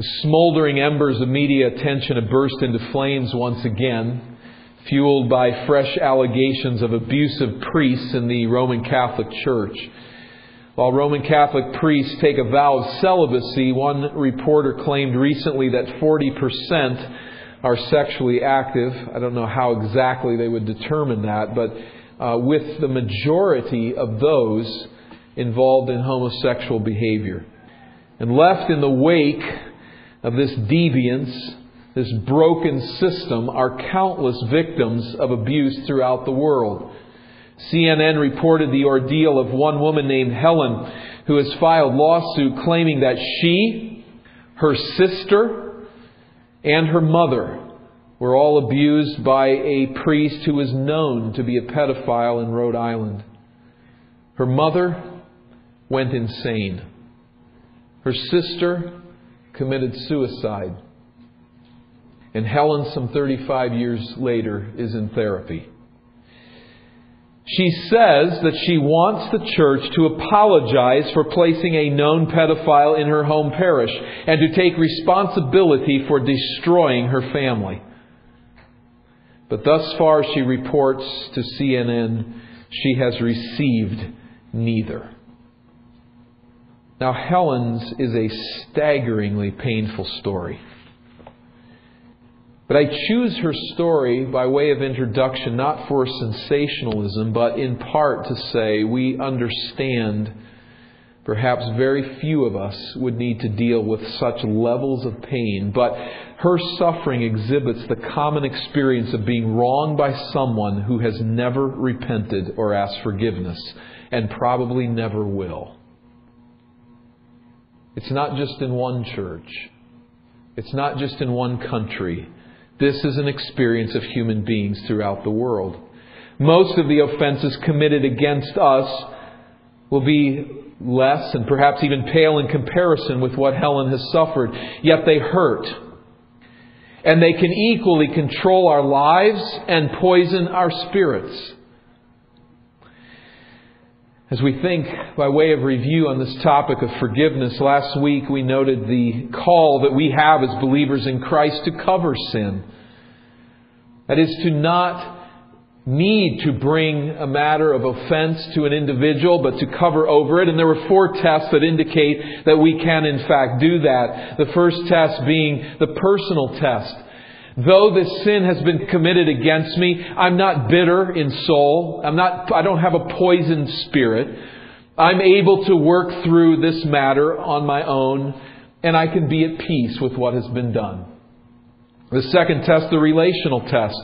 The smoldering embers of media attention have burst into flames once again, fueled by fresh allegations of abusive priests in the Roman Catholic Church. While Roman Catholic priests take a vow of celibacy, one reporter claimed recently that 40% are sexually active. I don't know how exactly they would determine that, but uh, with the majority of those involved in homosexual behavior. And left in the wake of this deviance, this broken system, are countless victims of abuse throughout the world. CNN reported the ordeal of one woman named Helen who has filed lawsuit claiming that she, her sister, and her mother were all abused by a priest who was known to be a pedophile in Rhode Island. Her mother went insane. Her sister committed suicide. And Helen, some 35 years later, is in therapy. She says that she wants the church to apologize for placing a known pedophile in her home parish and to take responsibility for destroying her family. But thus far, she reports to CNN, she has received neither. Now, Helen's is a staggeringly painful story. But I choose her story by way of introduction, not for sensationalism, but in part to say we understand perhaps very few of us would need to deal with such levels of pain. But her suffering exhibits the common experience of being wronged by someone who has never repented or asked forgiveness, and probably never will. It's not just in one church. It's not just in one country. This is an experience of human beings throughout the world. Most of the offenses committed against us will be less and perhaps even pale in comparison with what Helen has suffered, yet they hurt. And they can equally control our lives and poison our spirits. As we think, by way of review on this topic of forgiveness, last week we noted the call that we have as believers in Christ to cover sin. That is to not need to bring a matter of offense to an individual, but to cover over it. And there were four tests that indicate that we can in fact do that. The first test being the personal test. Though this sin has been committed against me, I'm not bitter in soul. I'm not, I don't have a poisoned spirit. I'm able to work through this matter on my own, and I can be at peace with what has been done. The second test, the relational test.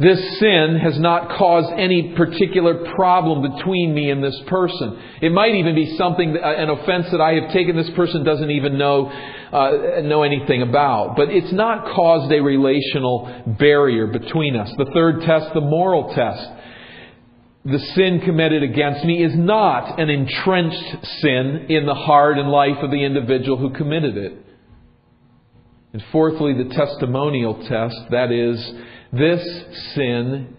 This sin has not caused any particular problem between me and this person. It might even be something, an offense that I have taken this person doesn't even know, uh, know anything about. But it's not caused a relational barrier between us. The third test, the moral test. The sin committed against me is not an entrenched sin in the heart and life of the individual who committed it. And fourthly, the testimonial test, that is, this sin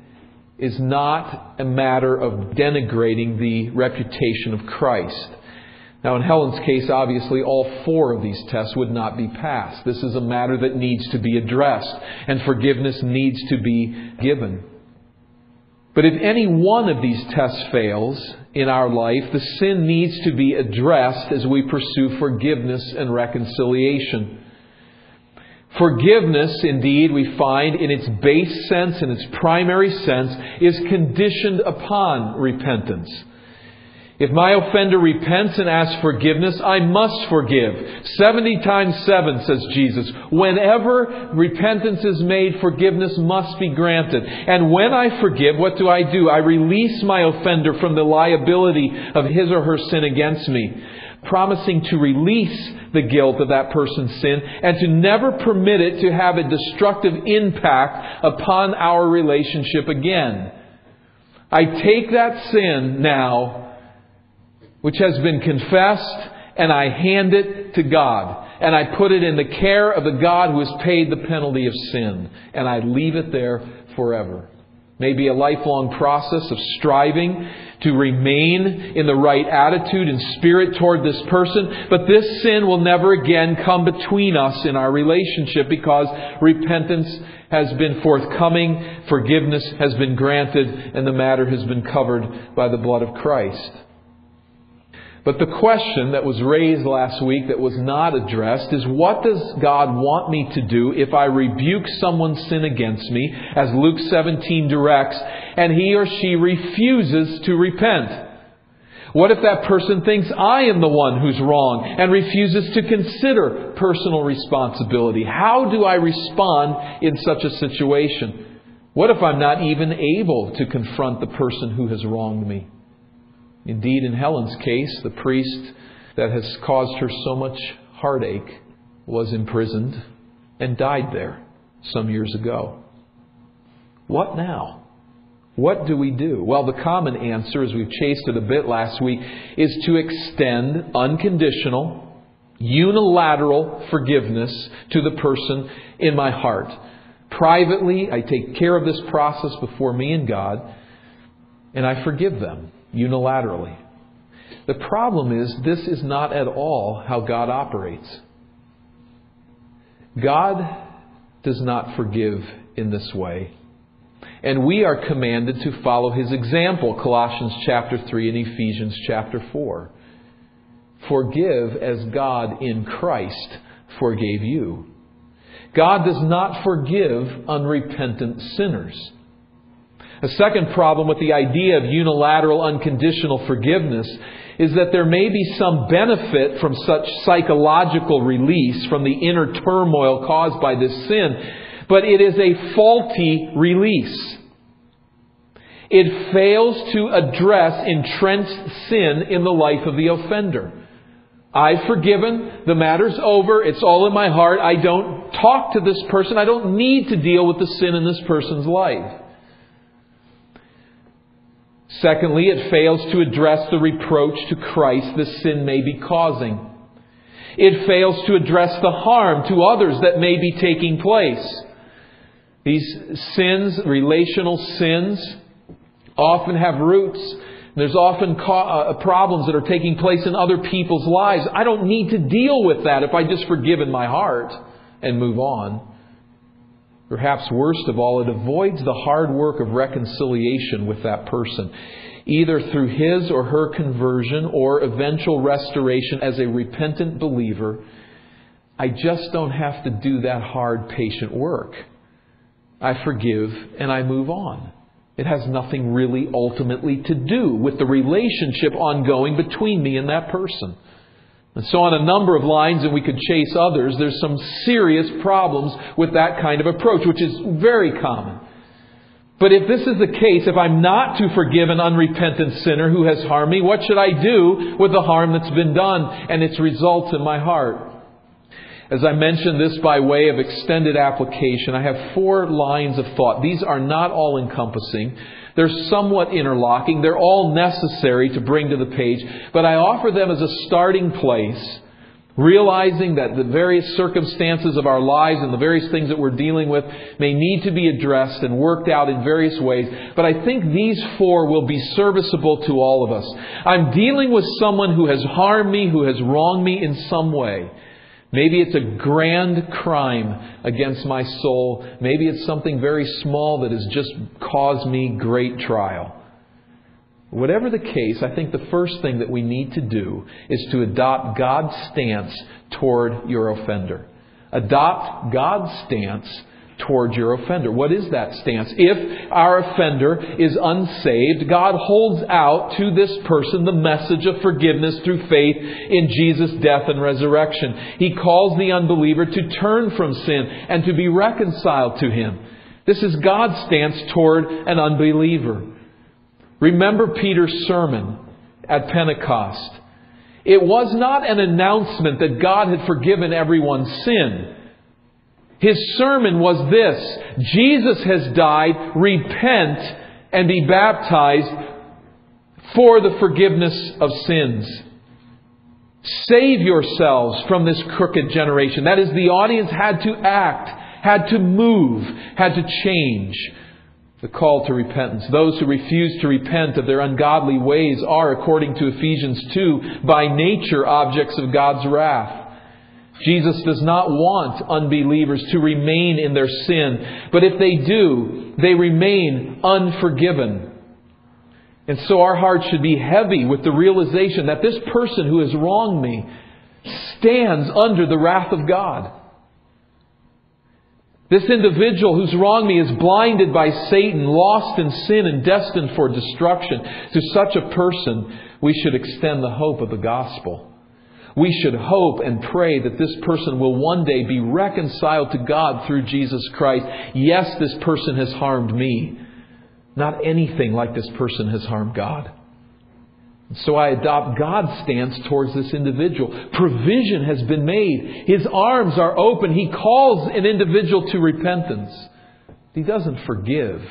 is not a matter of denigrating the reputation of Christ. Now, in Helen's case, obviously, all four of these tests would not be passed. This is a matter that needs to be addressed, and forgiveness needs to be given. But if any one of these tests fails in our life, the sin needs to be addressed as we pursue forgiveness and reconciliation. Forgiveness, indeed, we find in its base sense, in its primary sense, is conditioned upon repentance. If my offender repents and asks forgiveness, I must forgive. 70 times 7, says Jesus. Whenever repentance is made, forgiveness must be granted. And when I forgive, what do I do? I release my offender from the liability of his or her sin against me promising to release the guilt of that person's sin and to never permit it to have a destructive impact upon our relationship again. I take that sin now, which has been confessed, and I hand it to God. And I put it in the care of the God who has paid the penalty of sin. And I leave it there forever. Maybe a lifelong process of striving to remain in the right attitude and spirit toward this person. But this sin will never again come between us in our relationship because repentance has been forthcoming, forgiveness has been granted, and the matter has been covered by the blood of Christ. But the question that was raised last week that was not addressed is what does God want me to do if I rebuke someone's sin against me, as Luke 17 directs, and he or she refuses to repent? What if that person thinks I am the one who's wrong and refuses to consider personal responsibility? How do I respond in such a situation? What if I'm not even able to confront the person who has wronged me? Indeed, in Helen's case, the priest that has caused her so much heartache was imprisoned and died there some years ago. What now? What do we do? Well, the common answer, as we've chased it a bit last week, is to extend unconditional, unilateral forgiveness to the person in my heart. Privately, I take care of this process before me and God, and I forgive them unilaterally. The problem is, this is not at all how God operates. God does not forgive in this way. And we are commanded to follow his example, Colossians chapter 3 and Ephesians chapter 4. Forgive as God in Christ forgave you. God does not forgive unrepentant sinners. A second problem with the idea of unilateral unconditional forgiveness is that there may be some benefit from such psychological release from the inner turmoil caused by this sin, but it is a faulty release. It fails to address entrenched sin in the life of the offender. I've forgiven. The matter's over. It's all in my heart. I don't talk to this person. I don't need to deal with the sin in this person's life. Secondly, it fails to address the reproach to Christ the sin may be causing. It fails to address the harm to others that may be taking place. These sins, relational sins, often have roots. There's often uh, problems that are taking place in other people's lives. I don't need to deal with that if I just forgive in my heart and move on. Perhaps worst of all, it avoids the hard work of reconciliation with that person, either through his or her conversion or eventual restoration as a repentant believer. I just don't have to do that hard, patient work. I forgive and I move on. It has nothing really ultimately to do with the relationship ongoing between me and that person. And so, on a number of lines, and we could chase others, there's some serious problems with that kind of approach, which is very common. But if this is the case, if I'm not to forgive an unrepentant sinner who has harmed me, what should I do with the harm that's been done and its results in my heart? As I mentioned this by way of extended application, I have four lines of thought. These are not all encompassing. They're somewhat interlocking. They're all necessary to bring to the page, but I offer them as a starting place, realizing that the various circumstances of our lives and the various things that we're dealing with may need to be addressed and worked out in various ways. But I think these four will be serviceable to all of us. I'm dealing with someone who has harmed me, who has wronged me in some way. Maybe it's a grand crime against my soul. Maybe it's something very small that has just caused me great trial. Whatever the case, I think the first thing that we need to do is to adopt God's stance toward your offender. Adopt God's stance towards your offender. What is that stance? If our offender is unsaved, God holds out to this person the message of forgiveness through faith in Jesus' death and resurrection. He calls the unbeliever to turn from sin and to be reconciled to Him. This is God's stance toward an unbeliever. Remember Peter's sermon at Pentecost. It was not an announcement that God had forgiven everyone's sin. His sermon was this Jesus has died, repent and be baptized for the forgiveness of sins. Save yourselves from this crooked generation. That is, the audience had to act, had to move, had to change. the call to repentance. Those who refuse to repent of their ungodly ways are, according to Ephesians 2, by nature objects of God's wrath. Jesus does not want unbelievers to remain in their sin, but if they do, they remain unforgiven. And so our hearts should be heavy with the realization that this person who has wronged me stands under the wrath of God. This individual who's wronged me is blinded by Satan, lost in sin, and destined for destruction. To such a person, we should extend the hope of the gospel. We should hope and pray that this person will one day be reconciled to God through Jesus Christ. Yes, this person has harmed me. Not anything like this person has harmed God. So I adopt God's stance towards this individual. Provision has been made. His arms are open. He calls an individual to repentance. He doesn't forgive.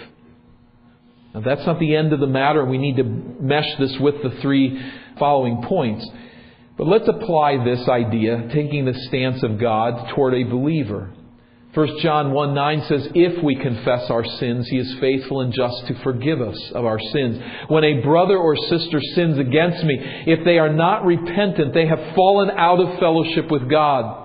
Now that's not the end of the matter, we need to mesh this with the three following points. But let's apply this idea, taking the stance of God toward a believer. 1 John 1 9 says, If we confess our sins, He is faithful and just to forgive us of our sins. When a brother or sister sins against me, if they are not repentant, they have fallen out of fellowship with God.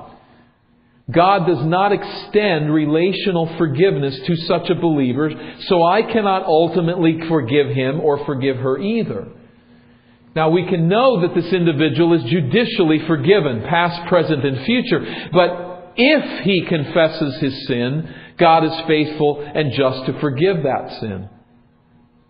God does not extend relational forgiveness to such a believer, so I cannot ultimately forgive him or forgive her either. Now we can know that this individual is judicially forgiven, past, present, and future, but if he confesses his sin, God is faithful and just to forgive that sin.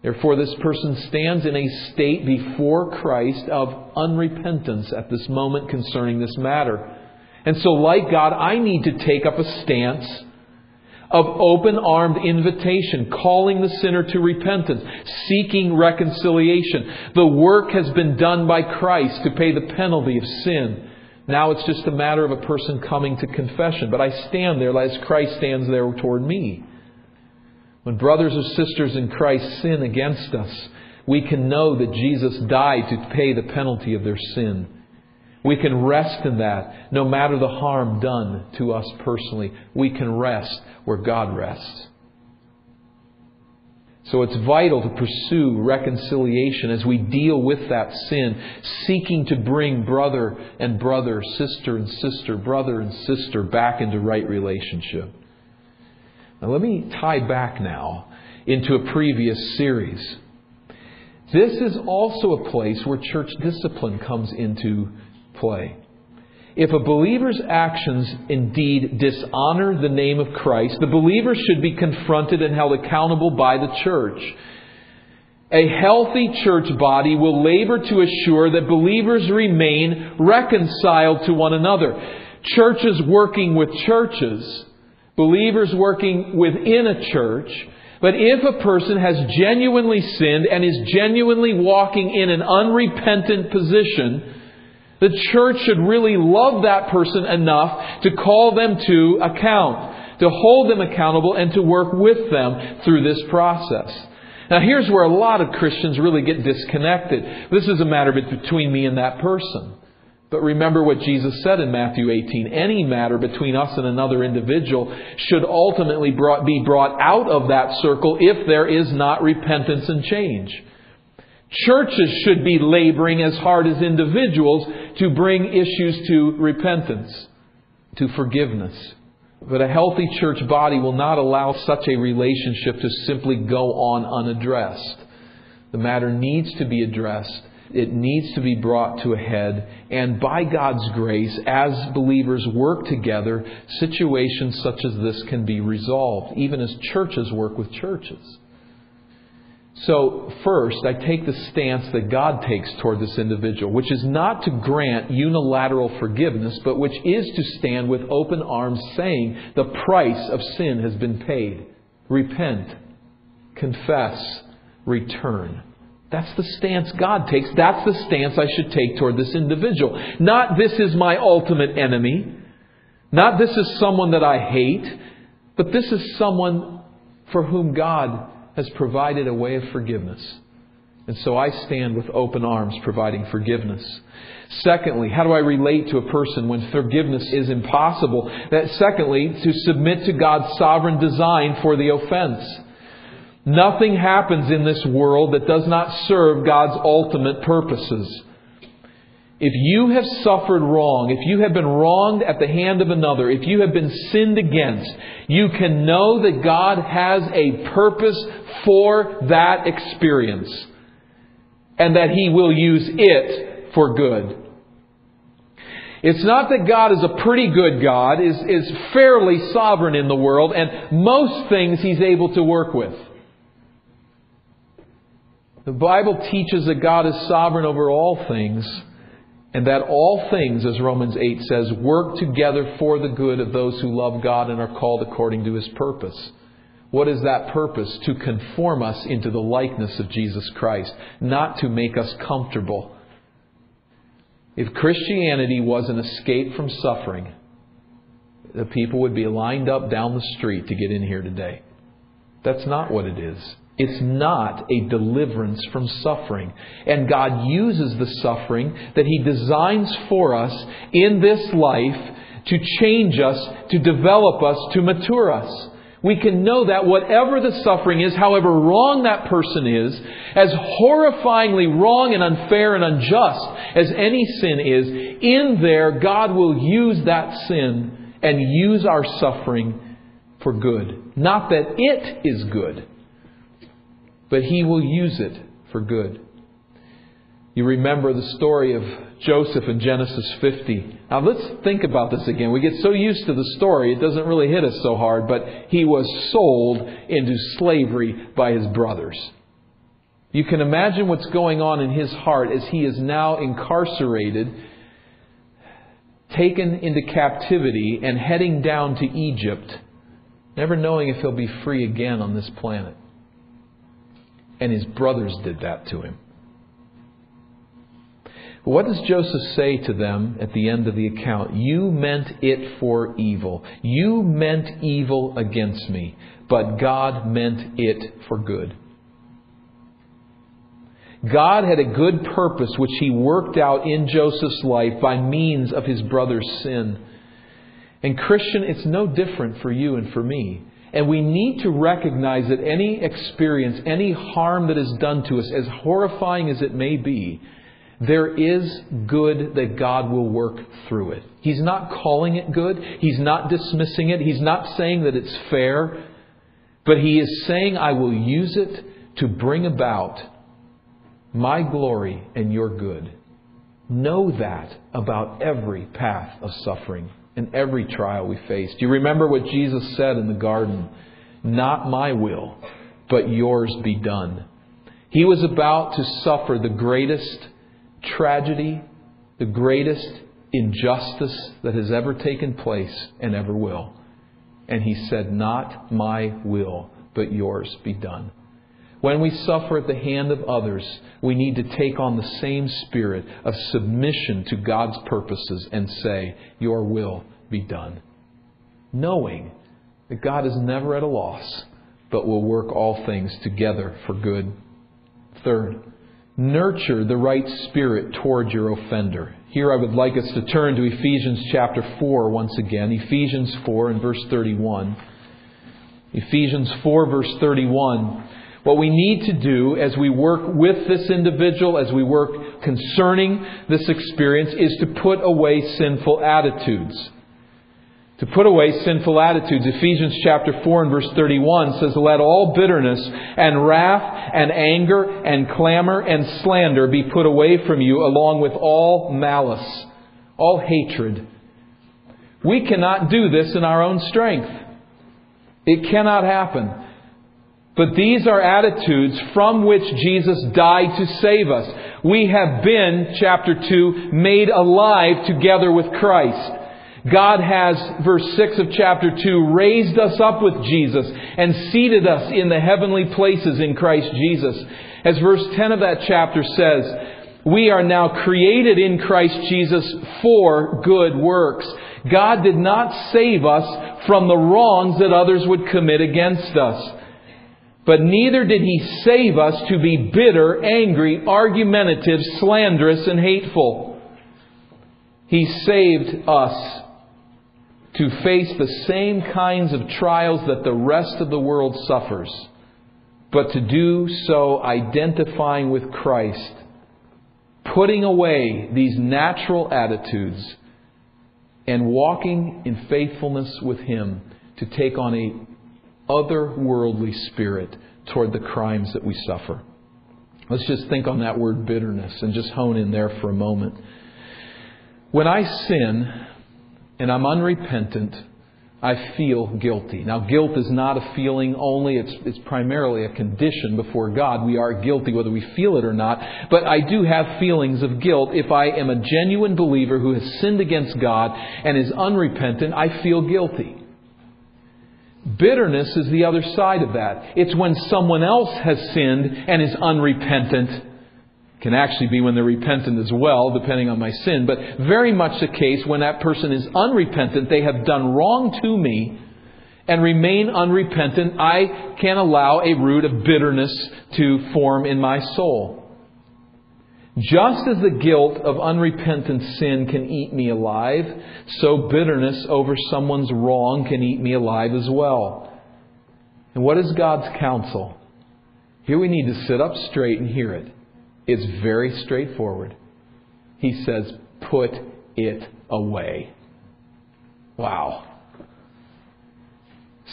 Therefore, this person stands in a state before Christ of unrepentance at this moment concerning this matter. And so, like God, I need to take up a stance of open armed invitation, calling the sinner to repentance, seeking reconciliation. The work has been done by Christ to pay the penalty of sin. Now it's just a matter of a person coming to confession. But I stand there as Christ stands there toward me. When brothers or sisters in Christ sin against us, we can know that Jesus died to pay the penalty of their sin. We can rest in that, no matter the harm done to us personally. We can rest where God rests. So it's vital to pursue reconciliation as we deal with that sin, seeking to bring brother and brother, sister and sister, brother and sister back into right relationship. Now let me tie back now into a previous series. This is also a place where church discipline comes into play. If a believer's actions indeed dishonor the name of Christ, the believer should be confronted and held accountable by the church. A healthy church body will labor to assure that believers remain reconciled to one another. Churches working with churches, believers working within a church, but if a person has genuinely sinned and is genuinely walking in an unrepentant position, the church should really love that person enough to call them to account, to hold them accountable, and to work with them through this process. Now, here's where a lot of Christians really get disconnected. This is a matter between me and that person. But remember what Jesus said in Matthew 18. Any matter between us and another individual should ultimately brought, be brought out of that circle if there is not repentance and change. Churches should be laboring as hard as individuals to bring issues to repentance, to forgiveness. But a healthy church body will not allow such a relationship to simply go on unaddressed. The matter needs to be addressed. It needs to be brought to a head. And by God's grace, as believers work together, situations such as this can be resolved, even as churches work with churches. So, first, I take the stance that God takes toward this individual, which is not to grant unilateral forgiveness, but which is to stand with open arms saying, the price of sin has been paid. Repent, confess, return. That's the stance God takes. That's the stance I should take toward this individual. Not this is my ultimate enemy. Not this is someone that I hate. But this is someone for whom God has provided a way of forgiveness. And so I stand with open arms providing forgiveness. Secondly, how do I relate to a person when forgiveness is impossible? That secondly, to submit to God's sovereign design for the offense. Nothing happens in this world that does not serve God's ultimate purposes. If you have suffered wrong, if you have been wronged at the hand of another, if you have been sinned against, you can know that God has a purpose for that experience and that He will use it for good. It's not that God is a pretty good God, is, is fairly sovereign in the world, and most things He's able to work with. The Bible teaches that God is sovereign over all things, and that all things, as Romans 8 says, work together for the good of those who love God and are called according to His purpose. What is that purpose? To conform us into the likeness of Jesus Christ, not to make us comfortable if Christianity was an escape from suffering, the people would be lined up down the street to get in here today. That's not what it is. It's not a deliverance from suffering. And God uses the suffering that He designs for us in this life to change us, to develop us, to mature us we can know that whatever the suffering is, however wrong that person is, as horrifyingly wrong and unfair and unjust as any sin is, in there God will use that sin and use our suffering for good. Not that it is good, but He will use it for good. You remember the story of Joseph in Genesis 50. Now let's think about this again. We get so used to the story, it doesn't really hit us so hard, but he was sold into slavery by his brothers. You can imagine what's going on in his heart as he is now incarcerated, taken into captivity, and heading down to Egypt, never knowing if he'll be free again on this planet. And his brothers did that to him. What does Joseph say to them at the end of the account? You meant it for evil. You meant evil against me, but God meant it for good. God had a good purpose which he worked out in Joseph's life by means of his brother's sin. And Christian, it's no different for you and for me. And we need to recognize that any experience, any harm that is done to us, as horrifying as it may be, there is good that God will work through it. He's not calling it good. He's not dismissing it. He's not saying that it's fair. But He is saying, I will use it to bring about my glory and your good. Know that about every path of suffering and every trial we face. Do you remember what Jesus said in the garden? Not my will, but yours be done. He was about to suffer the greatest tragedy, the greatest injustice that has ever taken place and ever will. And he said, Not my will, but yours be done. When we suffer at the hand of others, we need to take on the same spirit of submission to God's purposes and say, Your will be done. Knowing that God is never at a loss, but will work all things together for good. Third, nurture the right spirit toward your offender. Here I would like us to turn to Ephesians chapter 4 once again. Ephesians 4 and verse 31. Ephesians 4 verse 31. What we need to do as we work with this individual, as we work concerning this experience, is to put away sinful attitudes to put away sinful attitudes. Ephesians chapter 4 and verse 31 says, Let all bitterness and wrath and anger and clamor and slander be put away from you, along with all malice, all hatred. We cannot do this in our own strength. It cannot happen. But these are attitudes from which Jesus died to save us. We have been, chapter 2, made alive together with Christ. God has, verse 6 of chapter 2, raised us up with Jesus and seated us in the heavenly places in Christ Jesus. As verse 10 of that chapter says, we are now created in Christ Jesus for good works. God did not save us from the wrongs that others would commit against us. But neither did He save us to be bitter, angry, argumentative, slanderous, and hateful. He saved us to face the same kinds of trials that the rest of the world suffers, but to do so identifying with Christ, putting away these natural attitudes, and walking in faithfulness with Him to take on a otherworldly spirit toward the crimes that we suffer. Let's just think on that word bitterness and just hone in there for a moment. When I sin and I'm unrepentant, I feel guilty. Now, guilt is not a feeling only, it's, it's primarily a condition before God. We are guilty whether we feel it or not. But I do have feelings of guilt. If I am a genuine believer who has sinned against God and is unrepentant, I feel guilty. Bitterness is the other side of that. It's when someone else has sinned and is unrepentant can actually be when they're repentant as well, depending on my sin, but very much the case when that person is unrepentant, they have done wrong to me and remain unrepentant, I can allow a root of bitterness to form in my soul. Just as the guilt of unrepentant sin can eat me alive, so bitterness over someone's wrong can eat me alive as well. And what is God's counsel? Here we need to sit up straight and hear it. It's very straightforward. He says, put it away. Wow.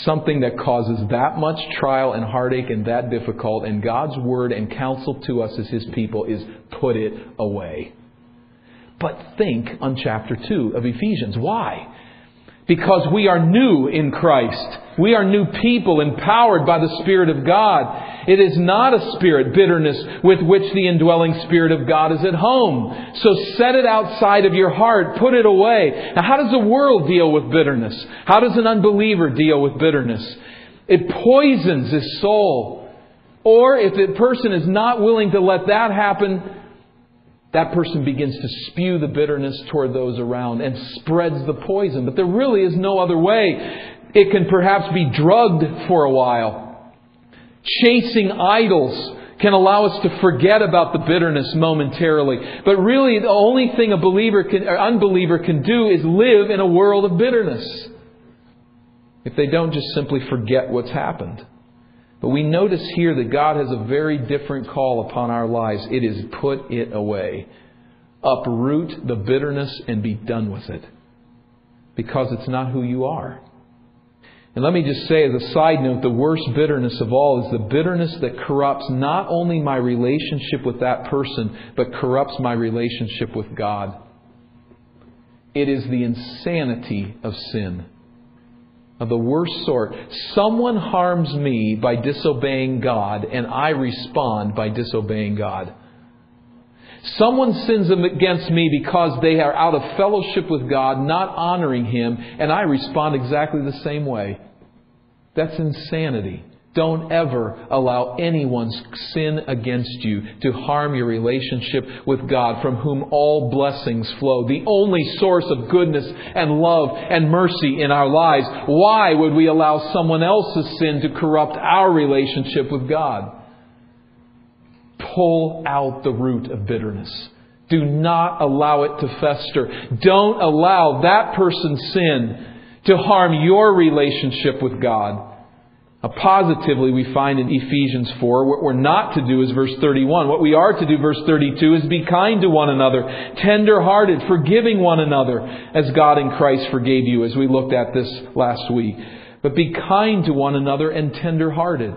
Something that causes that much trial and heartache and that difficult, and God's word and counsel to us as His people is put it away. But think on chapter 2 of Ephesians. Why? Because we are new in Christ. We are new people empowered by the Spirit of God. It is not a spirit, bitterness, with which the indwelling Spirit of God is at home. So set it outside of your heart. Put it away. Now, how does the world deal with bitterness? How does an unbeliever deal with bitterness? It poisons his soul. Or if the person is not willing to let that happen, that person begins to spew the bitterness toward those around and spreads the poison. But there really is no other way. It can perhaps be drugged for a while. Chasing idols can allow us to forget about the bitterness momentarily. But really, the only thing a believer can, or unbeliever can do is live in a world of bitterness. If they don't just simply forget what's happened. But we notice here that God has a very different call upon our lives. It is put it away. Uproot the bitterness and be done with it. Because it's not who you are. And let me just say as a side note, the worst bitterness of all is the bitterness that corrupts not only my relationship with that person, but corrupts my relationship with God. It is the insanity of sin of the worst sort. Someone harms me by disobeying God, and I respond by disobeying God. Someone sins against me because they are out of fellowship with God, not honoring Him, and I respond exactly the same way. That's insanity. Don't ever allow anyone's sin against you to harm your relationship with God, from whom all blessings flow, the only source of goodness and love and mercy in our lives. Why would we allow someone else's sin to corrupt our relationship with God? Pull out the root of bitterness. Do not allow it to fester. Don't allow that person's sin to harm your relationship with God. Positively, we find in Ephesians 4, what we're not to do is verse 31. What we are to do, verse 32, is be kind to one another, tender hearted, forgiving one another, as God in Christ forgave you, as we looked at this last week. But be kind to one another and tender hearted.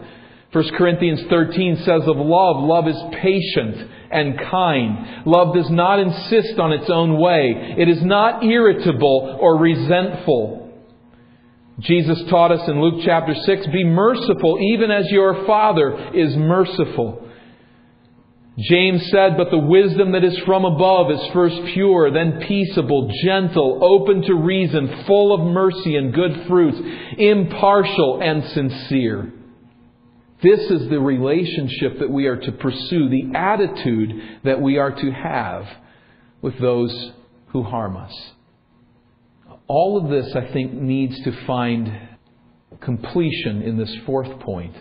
1 Corinthians 13 says of love, love is patient and kind. Love does not insist on its own way. It is not irritable or resentful. Jesus taught us in Luke chapter 6 be merciful, even as your Father is merciful. James said, But the wisdom that is from above is first pure, then peaceable, gentle, open to reason, full of mercy and good fruits, impartial and sincere. This is the relationship that we are to pursue, the attitude that we are to have with those who harm us. All of this, I think, needs to find completion in this fourth point,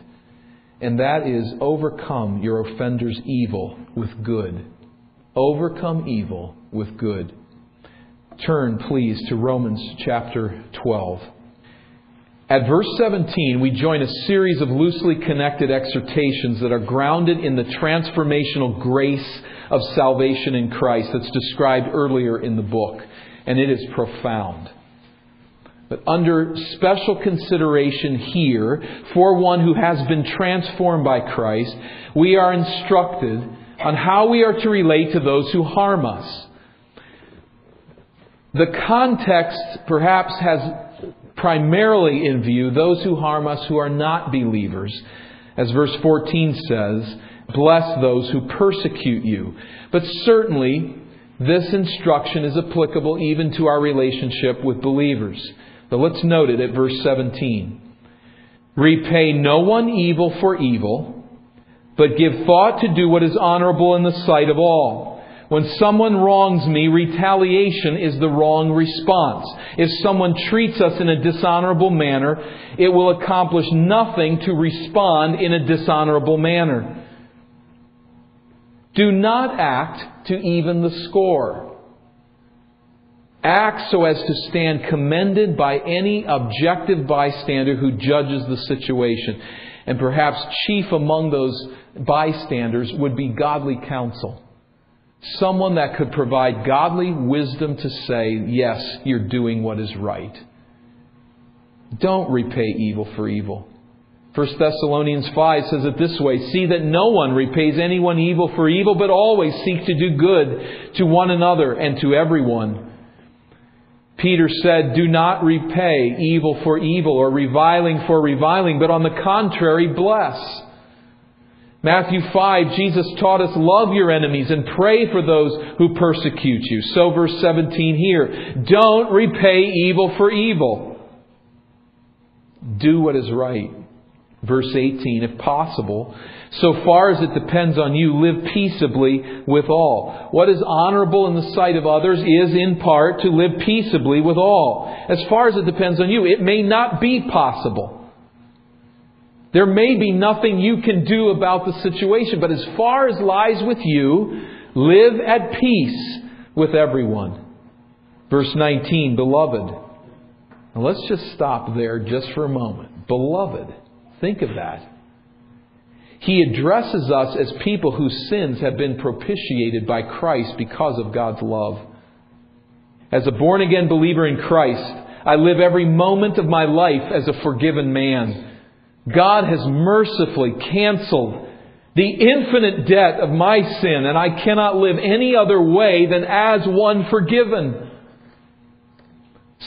and that is overcome your offender's evil with good. Overcome evil with good. Turn, please, to Romans chapter 12. At verse 17, we join a series of loosely connected exhortations that are grounded in the transformational grace of salvation in Christ that's described earlier in the book. And it is profound. But under special consideration here, for one who has been transformed by Christ, we are instructed on how we are to relate to those who harm us. The context perhaps has primarily in view those who harm us who are not believers. As verse 14 says, bless those who persecute you. But certainly, this instruction is applicable even to our relationship with believers. But let's note it at verse 17. Repay no one evil for evil, but give thought to do what is honorable in the sight of all. When someone wrongs me, retaliation is the wrong response. If someone treats us in a dishonorable manner, it will accomplish nothing to respond in a dishonorable manner. Do not act to even the score. Act so as to stand commended by any objective bystander who judges the situation. And perhaps chief among those bystanders would be godly counsel. Someone that could provide godly wisdom to say, yes, you're doing what is right. Don't repay evil for evil. 1 Thessalonians 5 says it this way See that no one repays anyone evil for evil, but always seek to do good to one another and to everyone. Peter said, Do not repay evil for evil or reviling for reviling, but on the contrary, bless. Matthew 5, Jesus taught us, love your enemies and pray for those who persecute you. So verse 17 here, don't repay evil for evil. Do what is right. Verse 18, if possible, so far as it depends on you, live peaceably with all. What is honorable in the sight of others is in part to live peaceably with all. As far as it depends on you, it may not be possible. There may be nothing you can do about the situation, but as far as lies with you, live at peace with everyone. Verse 19, beloved. Now let's just stop there just for a moment. Beloved. Think of that. He addresses us as people whose sins have been propitiated by Christ because of God's love. As a born again believer in Christ, I live every moment of my life as a forgiven man. God has mercifully canceled the infinite debt of my sin, and I cannot live any other way than as one forgiven.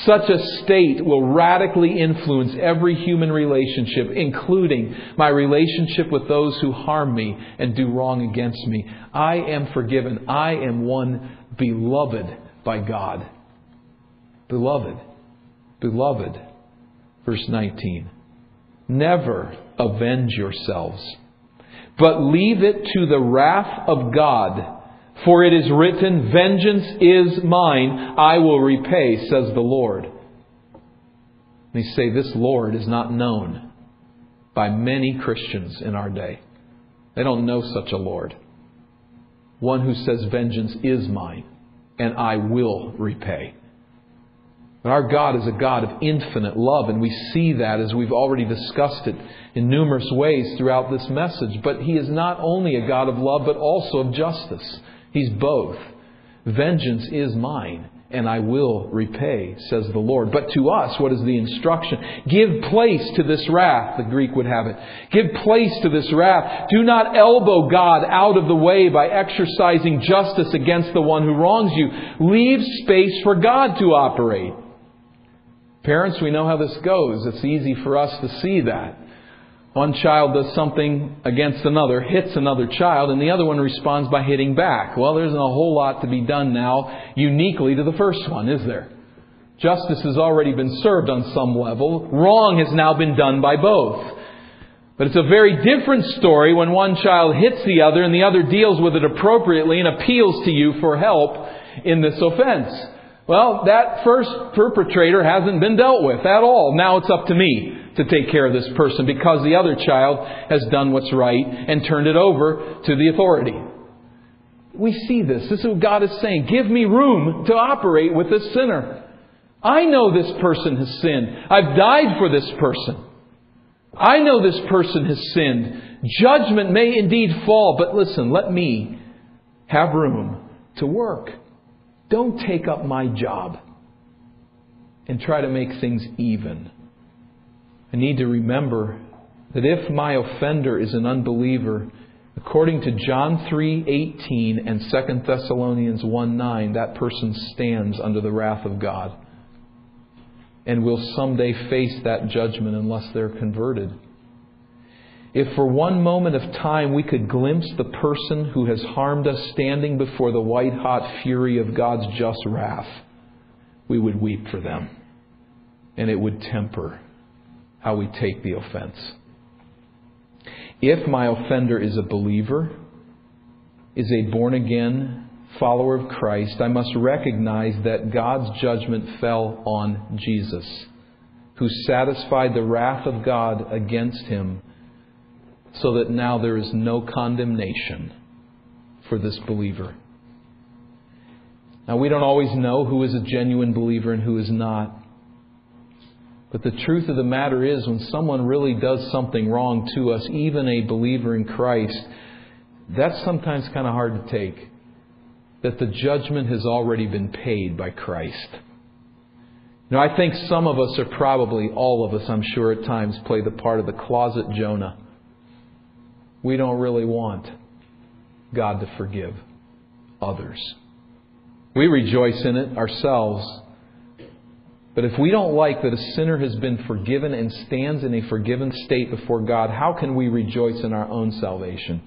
Such a state will radically influence every human relationship, including my relationship with those who harm me and do wrong against me. I am forgiven. I am one beloved by God. Beloved. Beloved. Verse 19. Never avenge yourselves, but leave it to the wrath of God. For it is written, Vengeance is mine, I will repay, says the Lord. Let me say, this Lord is not known by many Christians in our day. They don't know such a Lord. One who says, Vengeance is mine, and I will repay. But our God is a God of infinite love, and we see that as we've already discussed it in numerous ways throughout this message. But He is not only a God of love, but also of justice. He's both. Vengeance is mine, and I will repay, says the Lord. But to us, what is the instruction? Give place to this wrath, the Greek would have it. Give place to this wrath. Do not elbow God out of the way by exercising justice against the one who wrongs you. Leave space for God to operate. Parents, we know how this goes. It's easy for us to see that. One child does something against another, hits another child, and the other one responds by hitting back. Well, there isn't a whole lot to be done now uniquely to the first one, is there? Justice has already been served on some level. Wrong has now been done by both. But it's a very different story when one child hits the other and the other deals with it appropriately and appeals to you for help in this offense. Well, that first perpetrator hasn't been dealt with at all. Now it's up to me to take care of this person because the other child has done what's right and turned it over to the authority. We see this. This is what God is saying. Give me room to operate with this sinner. I know this person has sinned. I've died for this person. I know this person has sinned. Judgment may indeed fall, but listen, let me have room to work. Don't take up my job and try to make things even. I need to remember that if my offender is an unbeliever, according to John 3:18 and 2 Thessalonians 1:9, that person stands under the wrath of God and will someday face that judgment unless they're converted. If for one moment of time we could glimpse the person who has harmed us standing before the white hot fury of God's just wrath, we would weep for them. And it would temper how we take the offense. If my offender is a believer, is a born again follower of Christ, I must recognize that God's judgment fell on Jesus, who satisfied the wrath of God against him, so that now there is no condemnation for this believer. Now, we don't always know who is a genuine believer and who is not. But the truth of the matter is, when someone really does something wrong to us, even a believer in Christ, that's sometimes kind of hard to take. That the judgment has already been paid by Christ. Now, I think some of us are probably, all of us, I'm sure, at times play the part of the closet Jonah. We don't really want God to forgive others. We rejoice in it ourselves but if we don't like that a sinner has been forgiven and stands in a forgiven state before God, how can we rejoice in our own salvation?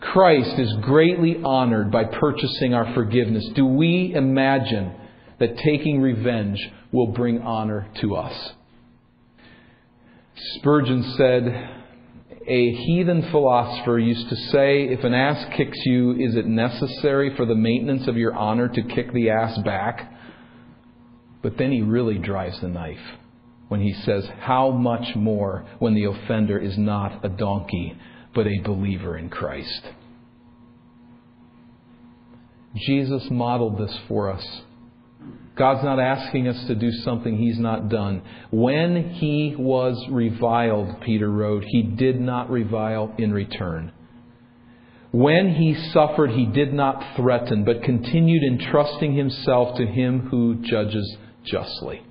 Christ is greatly honored by purchasing our forgiveness. Do we imagine that taking revenge will bring honor to us? Spurgeon said, A heathen philosopher used to say, If an ass kicks you, is it necessary for the maintenance of your honor to kick the ass back? But then he really drives the knife when he says, How much more when the offender is not a donkey, but a believer in Christ? Jesus modeled this for us. God's not asking us to do something He's not done. When He was reviled, Peter wrote, He did not revile in return. When he suffered, he did not threaten, but continued entrusting himself to him who judges justly.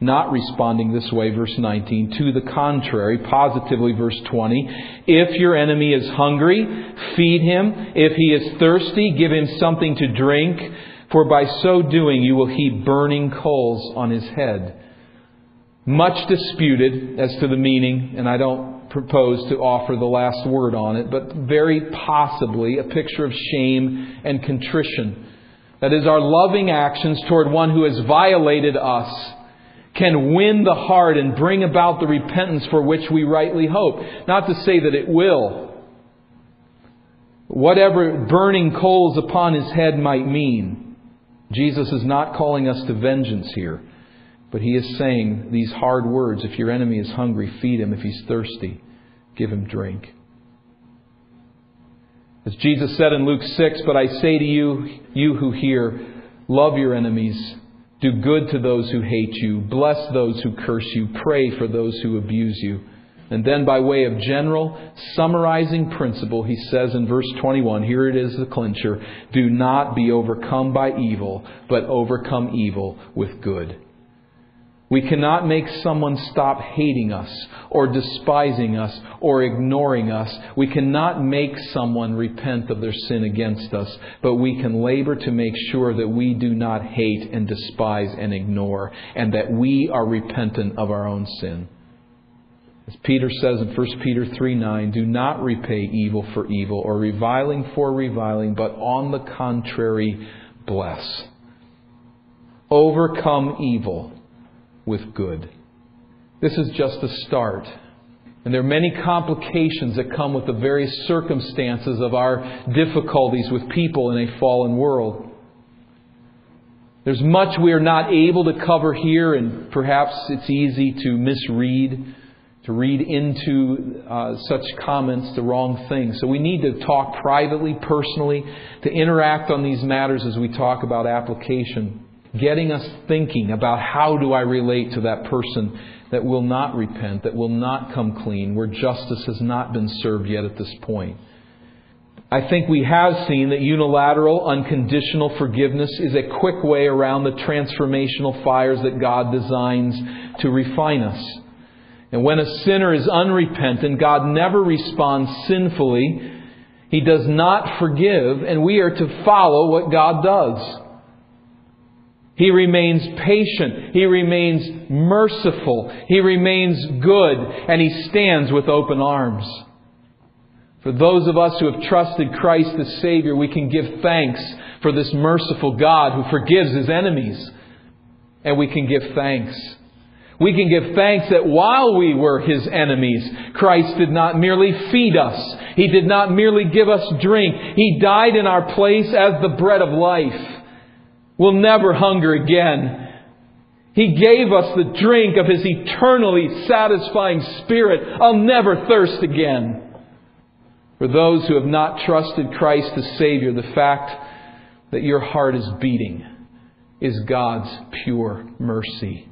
Not responding this way, verse 19. To the contrary, positively, verse 20. If your enemy is hungry, feed him. If he is thirsty, give him something to drink. For by so doing, you will heap burning coals on his head. Much disputed as to the meaning, and I don't propose to offer the last word on it, but very possibly a picture of shame and contrition that is, our loving actions toward one who has violated us, can win the heart and bring about the repentance for which we rightly hope. Not to say that it will. Whatever burning coals upon his head might mean, Jesus is not calling us to vengeance here, but he is saying these hard words if your enemy is hungry, feed him. If he's thirsty, give him drink. As Jesus said in Luke 6, But I say to you, you who hear, love your enemies, do good to those who hate you, bless those who curse you, pray for those who abuse you. And then, by way of general summarizing principle, he says in verse 21, here it is the clincher do not be overcome by evil, but overcome evil with good. We cannot make someone stop hating us or despising us or ignoring us. We cannot make someone repent of their sin against us, but we can labor to make sure that we do not hate and despise and ignore and that we are repentant of our own sin. As Peter says in 1 Peter 3 9, do not repay evil for evil or reviling for reviling, but on the contrary, bless. Overcome evil with good. This is just a start. And there are many complications that come with the various circumstances of our difficulties with people in a fallen world. There's much we are not able to cover here, and perhaps it's easy to misread, to read into uh, such comments the wrong thing. So we need to talk privately, personally, to interact on these matters as we talk about application. Getting us thinking about how do I relate to that person that will not repent, that will not come clean, where justice has not been served yet at this point. I think we have seen that unilateral, unconditional forgiveness is a quick way around the transformational fires that God designs to refine us. And when a sinner is unrepentant, God never responds sinfully. He does not forgive, and we are to follow what God does. He remains patient. He remains merciful. He remains good, and He stands with open arms. For those of us who have trusted Christ as Savior, we can give thanks for this merciful God who forgives His enemies. And we can give thanks. We can give thanks that while we were His enemies, Christ did not merely feed us. He did not merely give us drink. He died in our place as the bread of life. We'll never hunger again. He gave us the drink of His eternally satisfying Spirit. I'll never thirst again. For those who have not trusted Christ as Savior, the fact that your heart is beating is God's pure mercy.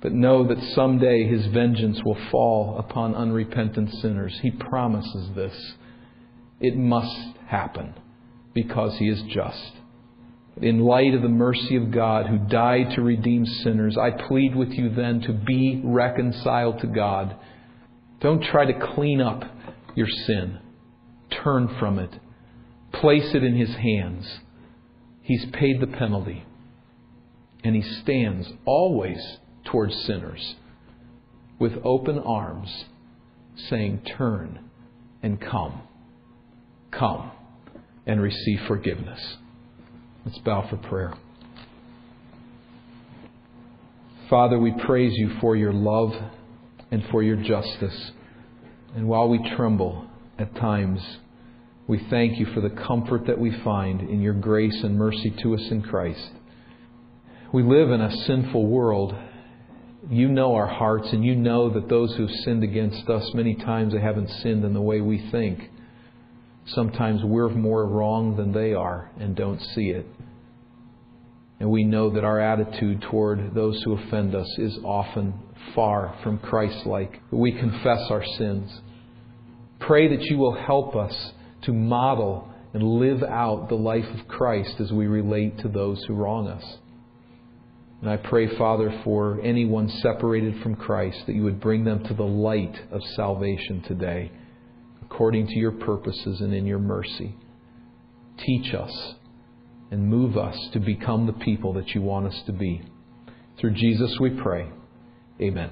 But know that someday His vengeance will fall upon unrepentant sinners. He promises this. It must happen because He is just. In light of the mercy of God who died to redeem sinners, I plead with you then to be reconciled to God. Don't try to clean up your sin. Turn from it. Place it in His hands. He's paid the penalty. And He stands always towards sinners with open arms, saying, Turn and come. Come and receive forgiveness. Let's bow for prayer. Father, we praise you for your love and for your justice. And while we tremble at times, we thank you for the comfort that we find in your grace and mercy to us in Christ. We live in a sinful world. You know our hearts, and you know that those who've sinned against us, many times they haven't sinned in the way we think. Sometimes we're more wrong than they are and don't see it. And we know that our attitude toward those who offend us is often far from Christ like. We confess our sins. Pray that you will help us to model and live out the life of Christ as we relate to those who wrong us. And I pray, Father, for anyone separated from Christ, that you would bring them to the light of salvation today, according to your purposes and in your mercy. Teach us and move us to become the people that you want us to be. Through Jesus we pray. Amen.